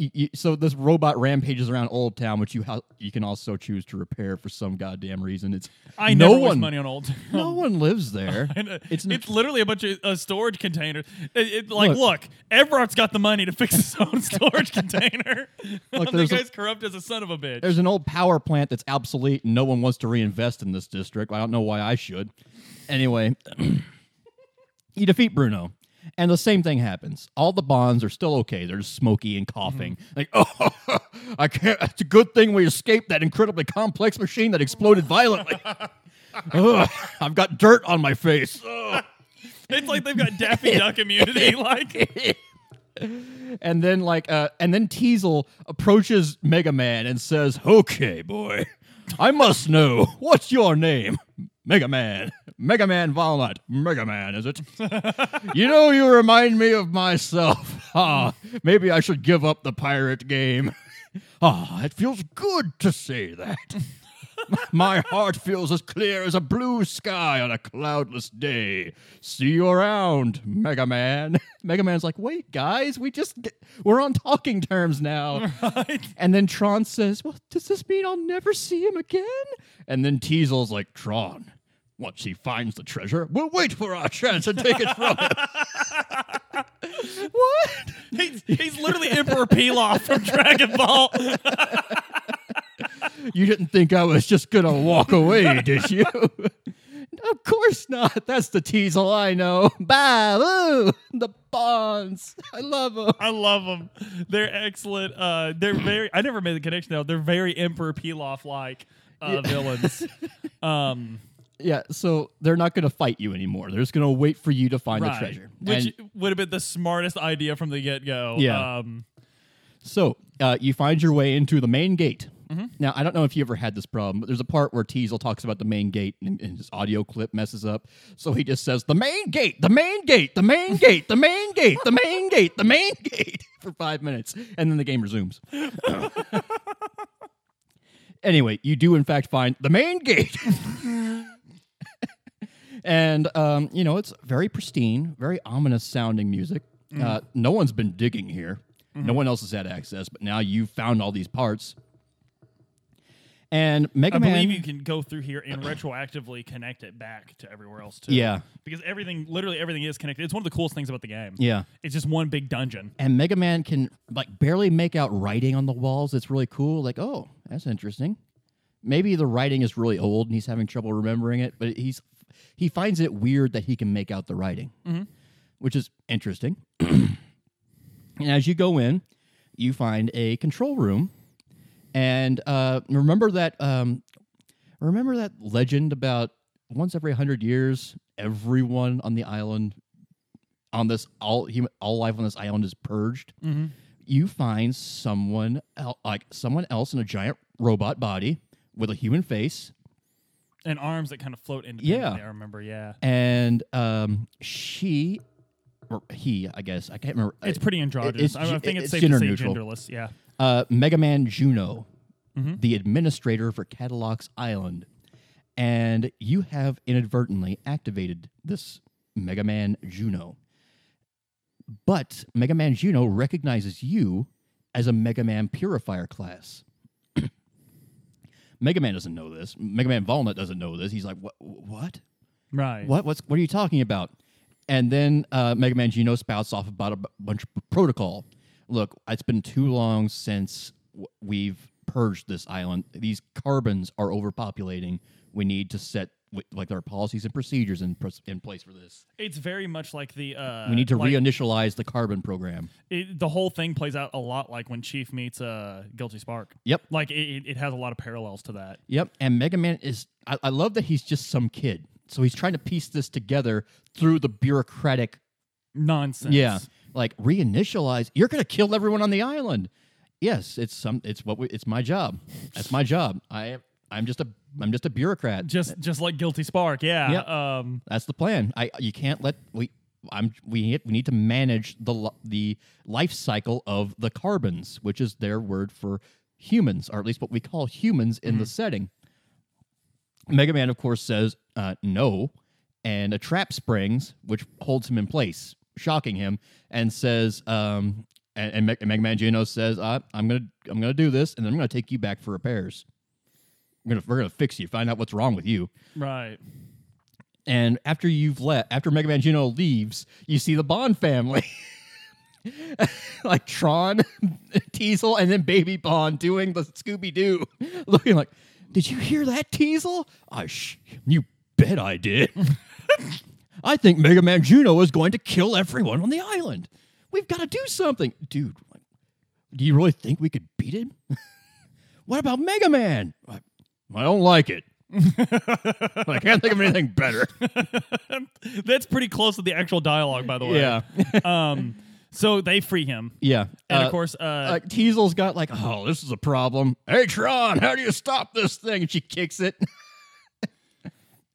you, you, so this robot rampages around Old Town, which you ha- you can also choose to repair for some goddamn reason. It's I no never one, money on old. Town. no one lives there. It's it's, literally a bunch of uh, storage containers. It, it- like, Look. look, Everart's got the money to fix his own storage container. Look, the there's a- guy's corrupt as a son of a bitch. There's an old power plant that's obsolete, and no one wants to reinvest in this district. I don't know why I should. Anyway, you defeat Bruno, and the same thing happens. All the Bonnes are still okay. They're just smoky and coughing. Like, oh, I can't. It's a good thing we escaped that incredibly complex machine that exploded violently. Ugh, I've got dirt on my face. Ugh. It's like they've got Daffy Duck immunity. Like, and then like uh and then Teisel approaches Mega Man and says, "Okay, boy, I must know. What's your name? Mega Man. Mega Man Volnutt. Mega Man, is it? you know, you remind me of myself. Ah, maybe I should give up the pirate game. Ah, it feels good to say that. My heart feels as clear as a blue sky on a cloudless day. See you around, Mega Man. Mega Man's like, wait, guys, we just get, we're on talking terms now. Right? And then Tron says, Well, does this mean I'll never see him again? And then Teisel's like, Tron, once he finds the treasure, we'll wait for our chance and take it from him. what? He's, he's literally Emperor Pilaf from Dragon Ball. You didn't think I was just gonna walk away, did you? of course not. That's the Teisel I know. Boo! The Bonnes. I love them. I love them. They're excellent. Uh, they're very. I never made the connection though. They're very Emperor Pilaf like uh, villains. Um, Yeah, so they're not gonna fight you anymore. They're just gonna wait for you to find right. the treasure. which And- would have been the smartest idea from the get go. Yeah. Um, So uh, you find your way into the main gate. Mm-hmm. Now I don't know if you ever had this problem, but there's a part where Teisel talks about the main gate, and, and his audio clip messes up. So he just says the main gate, the main gate, the main gate, the main gate, the main gate, the main gate for five minutes, and then the game resumes. anyway, you do in fact find the main gate. and um, you know it's very pristine, very ominous sounding music. Mm. Uh, no one's been digging here. Mm-hmm. No one else has had access, but now you've found all these parts. And Mega I Man, believe you can go through here and retroactively connect it back to everywhere else too. Yeah. because everything, literally everything, is connected. It's one of the coolest things about the game. yeah, it's just one big dungeon. and Mega Man can like barely make out writing on the walls. It's really cool. Like, oh, that's interesting. Maybe the writing is really old and he's having trouble remembering it, but he's he finds it weird that he can make out the writing, which is interesting. and as you go in, you find a control room, and uh, remember that um, remember that legend about once every hundred years, everyone on the island, on this all human, all life on this island is purged. You find someone el- like someone else in a giant robot body with a human face, And arms that kind of float independently. Yeah. I remember. Yeah, and um, she or he, I guess I can't remember. it's pretty androgynous. it's I, think it's, it's safe to say gender-neutral. genderless. Yeah. uh, Mega Man Juno, the administrator for Kattelox Island. And you have inadvertently activated this Mega Man Juno. But Mega Man Juno recognizes you as a Mega Man Purifier class. Mega Man doesn't know this. Mega Man Volnutt doesn't know this. He's like, what? What? Right. What? What's? What are you talking about? And then uh, Mega Man Juno spouts off about a b- bunch of protocol. Look, it's been too long since w- we've purged this island. These carbons are overpopulating. We need to set like there are policies and procedures in in place for this. It's very much like the. Uh, We need to like, reinitialize the carbon program. it, the whole thing plays out a lot like when Chief meets uh, Guilty Spark. Yep. Like it, it, it has a lot of parallels to that. Yep. And Mega Man is. I, I love that he's just some kid. So he's trying to piece this together through the bureaucratic Nonsense. Yeah, like reinitialize. You're gonna kill everyone on the island. Yes, it's some. It's what we, it's my job. That's my job. I I'm just a I'm just a bureaucrat. Just just like Guilty Spark. Yeah. Yep. Um. That's the plan. I you can't let we. I'm we need, we need to manage the the life cycle of the carbons, which is their word for humans, or at least what we call humans in the setting. Mega Man, of course, says uh, no, and a trap springs, which holds him in place, shocking him, and says, um, and, and Mega Man Juno says, uh, "I'm gonna, I'm gonna do this, and then I'm gonna take you back for repairs. We're gonna, we're gonna fix you, find out what's wrong with you." Right. And after you've left, after Mega Man Juno leaves, you see the Bonne family. like Tron, Teisel, and then Baby Bonne doing the Scooby Doo, looking like, Did you hear that, Teisel? I sh- you bet I did. I think Mega Man Juno is going to kill everyone on the island. We've got to do something. Dude, do you really think we could beat him? what about Mega Man? I, I don't like it. I can't think of anything better. That's pretty close to the actual dialogue, by the way. Yeah. um, So they free him. Yeah, And Uh, of course, uh, uh, Teisel's got like, oh, this is a problem. Hey, Tron, how do you stop this thing? And she kicks it.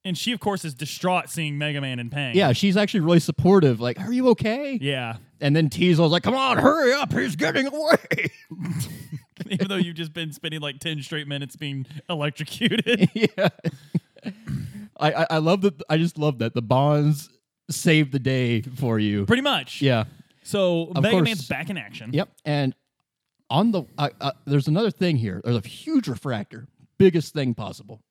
and she, of course, is distraught seeing Mega Man in pain. yeah, she's actually really supportive. Like, are you okay? Yeah. And then Teisel's like, come on, hurry up. He's getting away. Even though you've just been spending like 10 straight minutes being electrocuted. yeah. I, I I love that. I just love that the Bonnes saved the day for you. Pretty much. Yeah. So Mega course. Man's back in action. Yep. And on the uh, uh, there's another thing here. There's a huge refractor, biggest thing possible.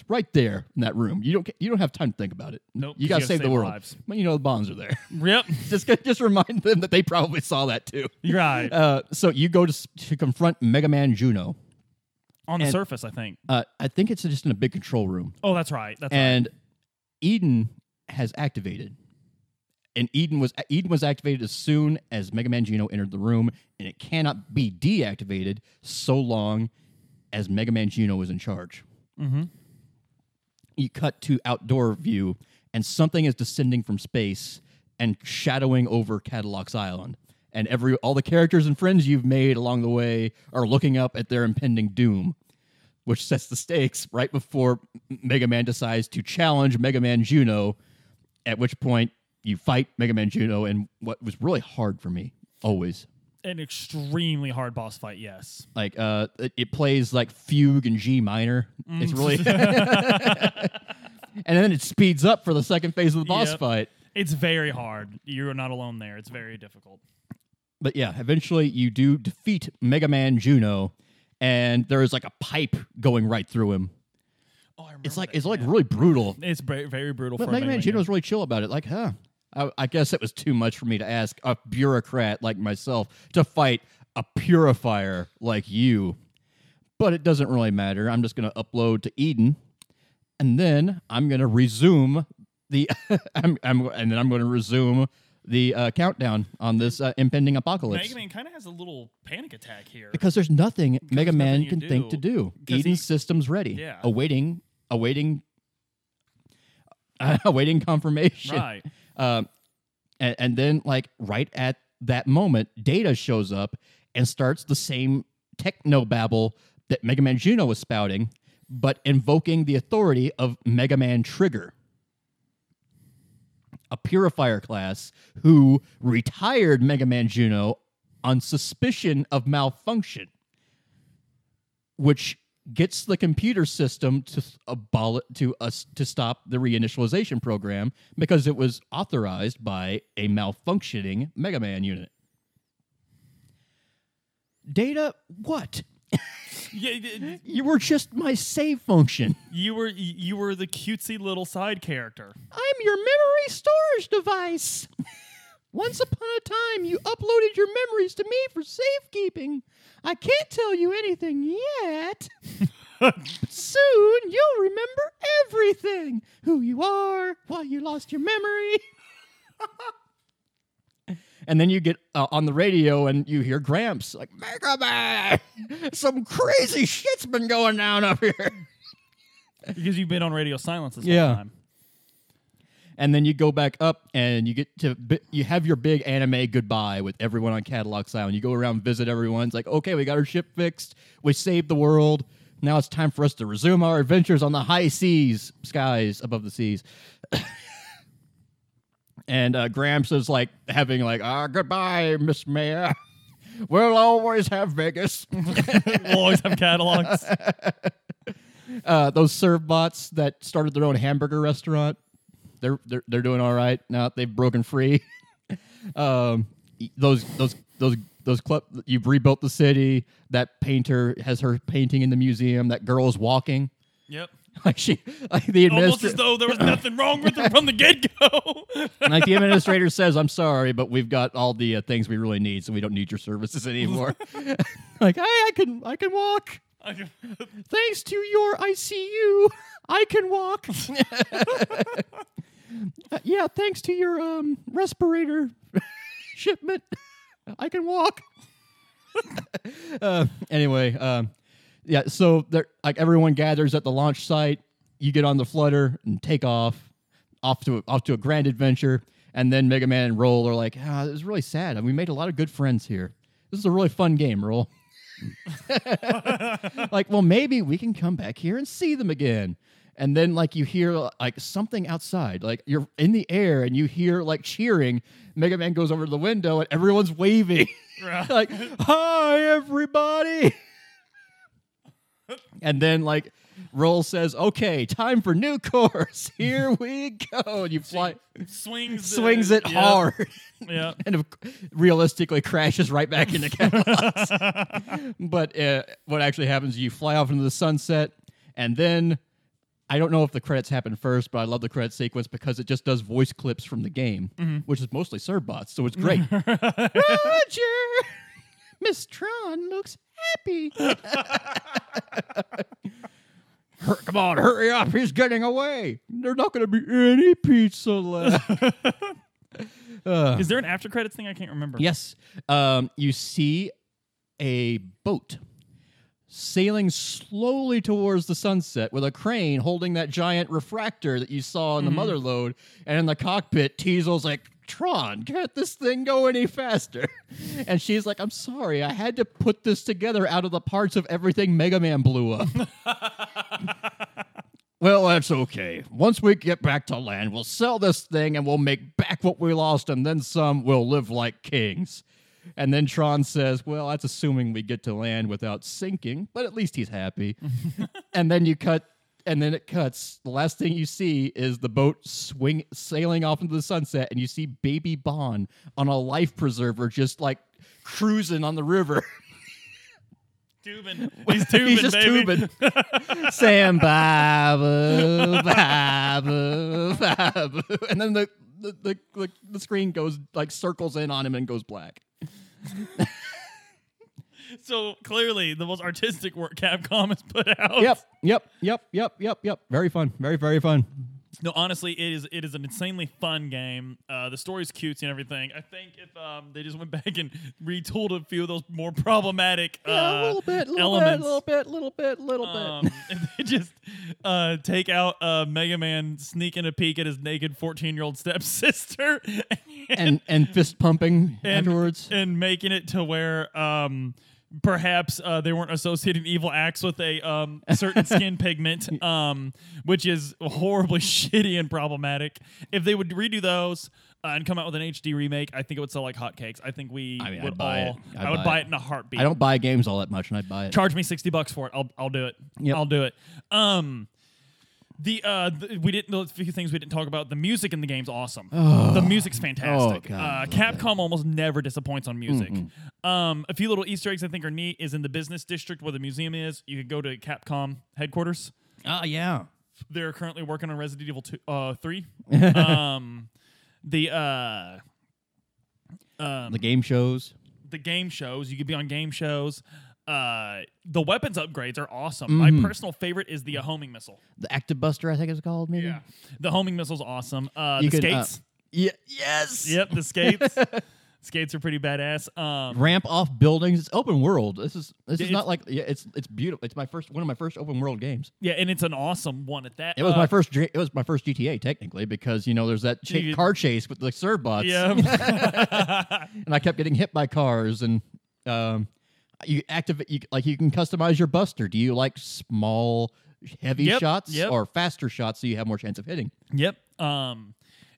It's right there in that room. You don't you don't have time to think about it. Nope, You got to gotta save save the world. lives. But you know the bombs are there. Yep. just just remind them that they probably saw that too. Right. Uh, so you go to to confront Mega Man Juno. On the and- surface, I think. Uh, I think it's just in a big control room. Oh, that's right. That's and Eden has activated. And Eden was Eden was activated as soon as Mega Man Juno entered the room, and it cannot be deactivated so long as Mega Man Juno is in charge. Mm-hmm. You cut to outdoor view, and something is descending from space and shadowing over Kattelox Island. And every all the characters and friends you've made along the way are looking up at their impending doom which sets the stakes right before Mega Man decides to challenge Mega Man Juno, at which point you fight Mega Man Juno and what was really hard for me, always. An extremely hard boss fight, yes. Like uh it, it plays like fugue and G minor. It's really And then it speeds up for the second phase of the boss Yep. fight. It's very hard. You're not alone there. It's very difficult. But yeah, eventually you do defeat Mega Man Juno, and there is like a pipe going right through him. Oh, I remember It's like that, it's like really brutal. It's very, very brutal But for Mega Man Mega Juno was really chill about it. Like, huh? I, I guess it was too much for me to ask a bureaucrat like myself to fight a purifier like you. But it doesn't really matter. I'm just going to upload to Eden, and then I'm going to resume the. I'm, I'm, and then I'm going to resume the uh, countdown on this uh, impending apocalypse. Mega Man kind of has a little panic attack here. because there's nothing Mega nothing Man you can think to do. Eden's he- system's ready, Yeah. awaiting, awaiting, awaiting confirmation. Right. Um, and, and then, like right at that moment, Data shows up and starts the same techno babble that Mega Man Juno was spouting, but invoking the authority of Mega Man Trigger, a purifier class who retired Mega Man Juno on suspicion of malfunction, which gets the computer system to abol- to us to stop the reinitialization program because it was authorized by a malfunctioning Mega Man unit. Data, what? Yeah, You were just my save function. you were you were the cutesy little side character. I'm your memory storage device. Once upon a time, you uploaded your memories to me for safekeeping. I can't tell you anything yet. but soon you'll remember everything who you are, why you lost your memory. and then you get uh, on the radio and you hear Gramps like, Mega Man, some crazy shit's been going down up here. Because you've been on radio silence this Yeah. whole time. And then you go back up and you get to you have your big anime goodbye with everyone on Kattelox Island. You go around visit everyone. It's like, okay, we got our ship fixed. We saved the world. Now it's time for us to resume our adventures on the high seas, skies above the seas. and uh, Gramps is like having like, ah, goodbye, Miss Mayor. We'll always have Vegas. We'll always have Kattelox. uh, those Servbots that started their own hamburger restaurant. They're they're they're doing all right now. They've broken free. um, those those those those club. You've rebuilt the city. That painter has her painting in the museum. That girl is walking. yep. Like she, like the Almost as though there was nothing wrong with her from the get go. like the administrator says, "I'm sorry, but we've got all the uh, things we really need, so we don't need your services anymore." like, hey, I can I can walk. Thanks to your ICU, I can walk. Uh, yeah, thanks to your um, respirator shipment, I can walk. uh, anyway, um, yeah, so there, like everyone gathers at the launch site. You get on the flutter and take off, off to a, off to a grand adventure. And then Mega Man and Roll are like, ah, it was really sad. And we made a lot of good friends here. This is a really fun game, Roll. like, well, maybe we can come back here and see them again. And then, like, you hear like something outside, like you're in the air and you hear like cheering. Mega Man goes over to the window and everyone's waving, like, "Hi, everybody!" and then, like, Roll says, "Okay, time for new course. Here we go." And you fly, Swings swings it Yep, hard, Yep. and realistically crashes right back into Camelot. but uh, what actually happens? You fly off into the sunset, and then I don't know if the credits happen first, but I love the credit sequence because it just does voice clips from the game, which is mostly Servbots, so it's great. Roger, Miss Tron looks happy. Come on, hurry up! He's getting away. There's not going to be any pizza left. Is there an after credits thing? I can't remember. Yes. Um, you see a boat sailing slowly towards the sunset with a crane holding that giant refractor that you saw in the mm-hmm. mother lode. And in the cockpit, Teisel's like, Tron, can't this thing go any faster? And she's like, I'm sorry, I had to put this together out of the parts of everything Mega Man blew up. Well, that's okay. Once we get back to land, we'll sell this thing and we'll make back what we lost, and then some. We'll live like kings. And then Tron says, Well, that's assuming we get to land without sinking, but at least he's happy. and then you cut, and then it cuts. The last thing you see is the boat swing sailing off into the sunset, and you see Baby Bonne on a life preserver just like cruising on the river. Tubing. He's tubing, He's just baby. tubing. Sam Babu, Babu, Babu. And then the, the, the, the, the screen goes like circles in on him and goes black. So clearly, the most artistic work Capcom has put out. Yep, yep, yep, yep, yep, yep. Very fun. Very, very fun. No, honestly, it is it is an insanely fun game. Uh, the story's cute and everything. I think if um, they just went back and retooled a few of those more problematic uh, Yeah, a little bit, little elements, bit, little bit, a little bit, a little um, bit. if they just uh, take out uh, Mega Man sneaking a peek at his naked fourteen year old stepsister And and fist pumping and, afterwards. and making it to where um, perhaps uh, they weren't associating evil acts with a um, certain skin pigment, um, which is horribly shitty and problematic. If they would redo those. Uh, and come out with an HD remake, I think it would sell like hotcakes. I think we I mean, I'd would buy it. all. I'd I would buy buy it. it in a heartbeat. I don't buy games all that much, and I'd buy it. charge me sixty bucks for it. I'll I'll do it. Yep. I'll do it. Um, the uh, the, we didn't. The few things we didn't talk about. The music in the game's awesome. the music's fantastic. Oh, God, uh, love Capcom almost never disappoints on music. Um, a few little Easter eggs I think are neat is in the business district where the museum is. You could go to Capcom headquarters. Oh yeah. They're currently working on Resident Evil 2, uh, 3. um, the uh, um, The game shows. the game shows. You could be on game shows. Uh, the weapons upgrades are awesome. Mm-hmm. My personal favorite is the uh, homing missile. The Active Buster, I think it's called. Maybe. the homing missile's awesome. Uh, You the can, uh, skates. Yeah. Yes. yep, the skates. skates are pretty badass. Um, ramp off buildings. It's open world. This is this is not like yeah. It's it's beautiful. It's my first one of my first open world games. yeah, and it's an awesome one at that. It was Uh, my first. It was my first GTA technically because you know there's that cha- You- car chase with the Servbots. Yeah. and I kept getting hit by cars and um, you activate you like you can customize your Buster. Do you like small, heavy Yep, shots yep. or faster shots so you have more chance of hitting? Yep. Um,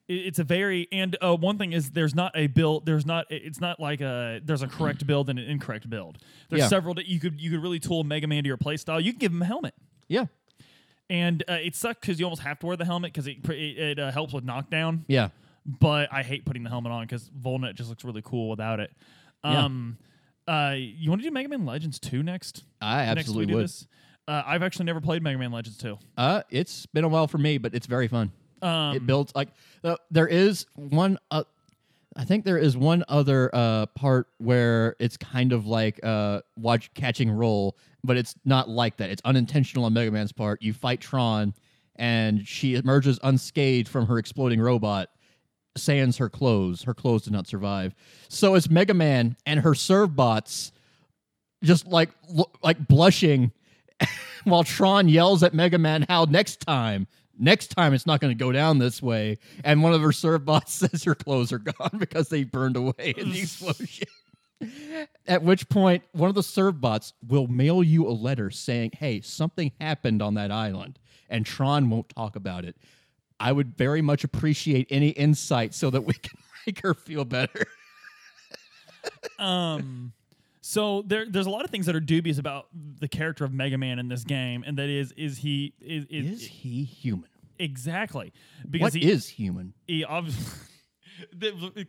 it's a very and uh, one thing is there's not a build. There's not. It's not like a there's a correct build and an incorrect build. There's Yeah. several that you could you could really tool Mega Man to your playstyle. You can give him a helmet. Yeah, And uh, it sucks because you almost have to wear the helmet because it it, it uh, helps with knockdown. yeah. But I hate putting the helmet on because Volnutt just looks really cool without it. Yeah. Uh, you want to do Mega Man Legends two next? I next absolutely do would. this. Uh, I've actually never played Mega Man Legends two. Uh, it's been a while for me, but it's very fun. Um, it builds like uh, there is one. Uh, I think there is one other uh, part where it's kind of like uh, watch catching roll, but it's not like that. It's unintentional on Mega Man's part. You fight Tron, and she emerges unscathed from her exploding robot. Sans her clothes. Her clothes did not survive. So it's Mega Man and her Servbots just like like blushing while Tron yells at Mega Man how next time Next time it's not going to go down this way. And one of her Servbots says her clothes are gone because they burned away in the explosion. At which point, one of the Servbots will mail you a letter saying, hey, something happened on that island, and Tron won't talk about it. I would very much appreciate any insight so that we can make her feel better. Um, so there, there's a lot of things that are dubious about the character of Mega Man in this game, and that is, is he is, is, Is he human? exactly because What he is human? he obviously the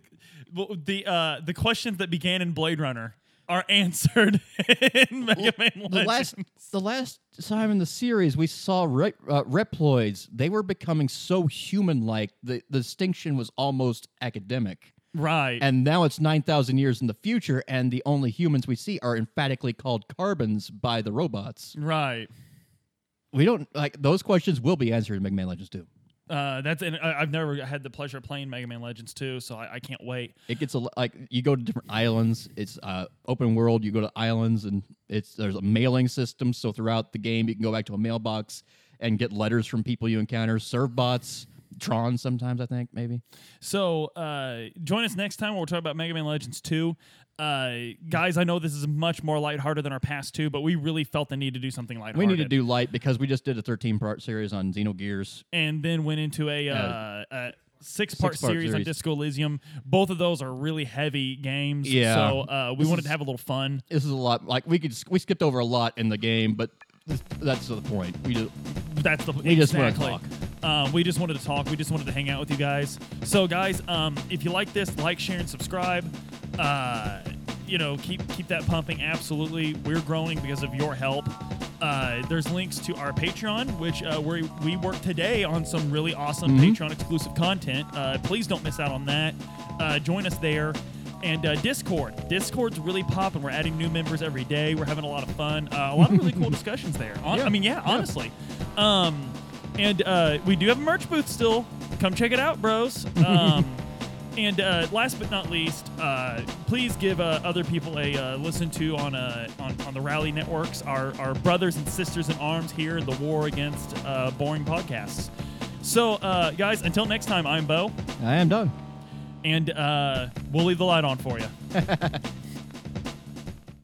the uh the questions that began in Blade Runner are answered in Mega Man Legends. the last the last time in the series we saw re- uh, Reploids, they were becoming so human-like. The, the distinction was almost academic. right. And now it's 9,000 years in the future, and the only humans we see are emphatically called carbons by the robots. right. We don't like those questions will be answered in Mega Man Legends 2. Uh, that's and I- I've never had the pleasure of playing Mega Man Legends 2, so I, I can't wait. It gets a like you go to different islands. It's uh, open world. You go to islands, and it's there's a mailing system. So throughout the game, you can go back to a mailbox and get letters from people you encounter. Servbots, Tron sometimes I think maybe. So uh, join us next time when we'll talk about Mega Man Legends 2. Uh, guys, I know this is much more lighthearted than our past two, but we really felt the need to do something lighthearted. We need to do light because we just did a 13 part series on Xenogears. and then went into a, uh, a six part Six-part series, on. Disco Elysium. Both of those are really heavy games. Yeah. So uh, we This wanted is- to have a little fun. This is a lot. Like we could we skipped over a lot in the game, but that's the point. We just, That's the We just wanna exactly. Um, we just wanted to talk. We just wanted to hang out with you guys. So, guys, um, if you like this, like, share, and subscribe. Uh, you know, keep keep that pumping. Absolutely, we're growing because of your help. Uh, there's links to our Patreon, which uh, where we work today on some really awesome Patreon exclusive content. Uh, please don't miss out on that. Uh, join us there. And uh, Discord. Discord's really popping. We're adding new members every day. We're having a lot of fun. Uh, a lot of really cool discussions there. Hon- Yeah. I mean, yeah, honestly. Um, and uh, we do have a merch booth still. Come check it out, bros. Um, and uh, last but not least, uh, please give uh, other people a uh, listen to on, uh, on on the Rally networks. Our our brothers and sisters in arms here in the war against uh, boring podcasts. So, uh, guys, until next time, I'm Bo, I am done. And uh, we'll leave the light on for you.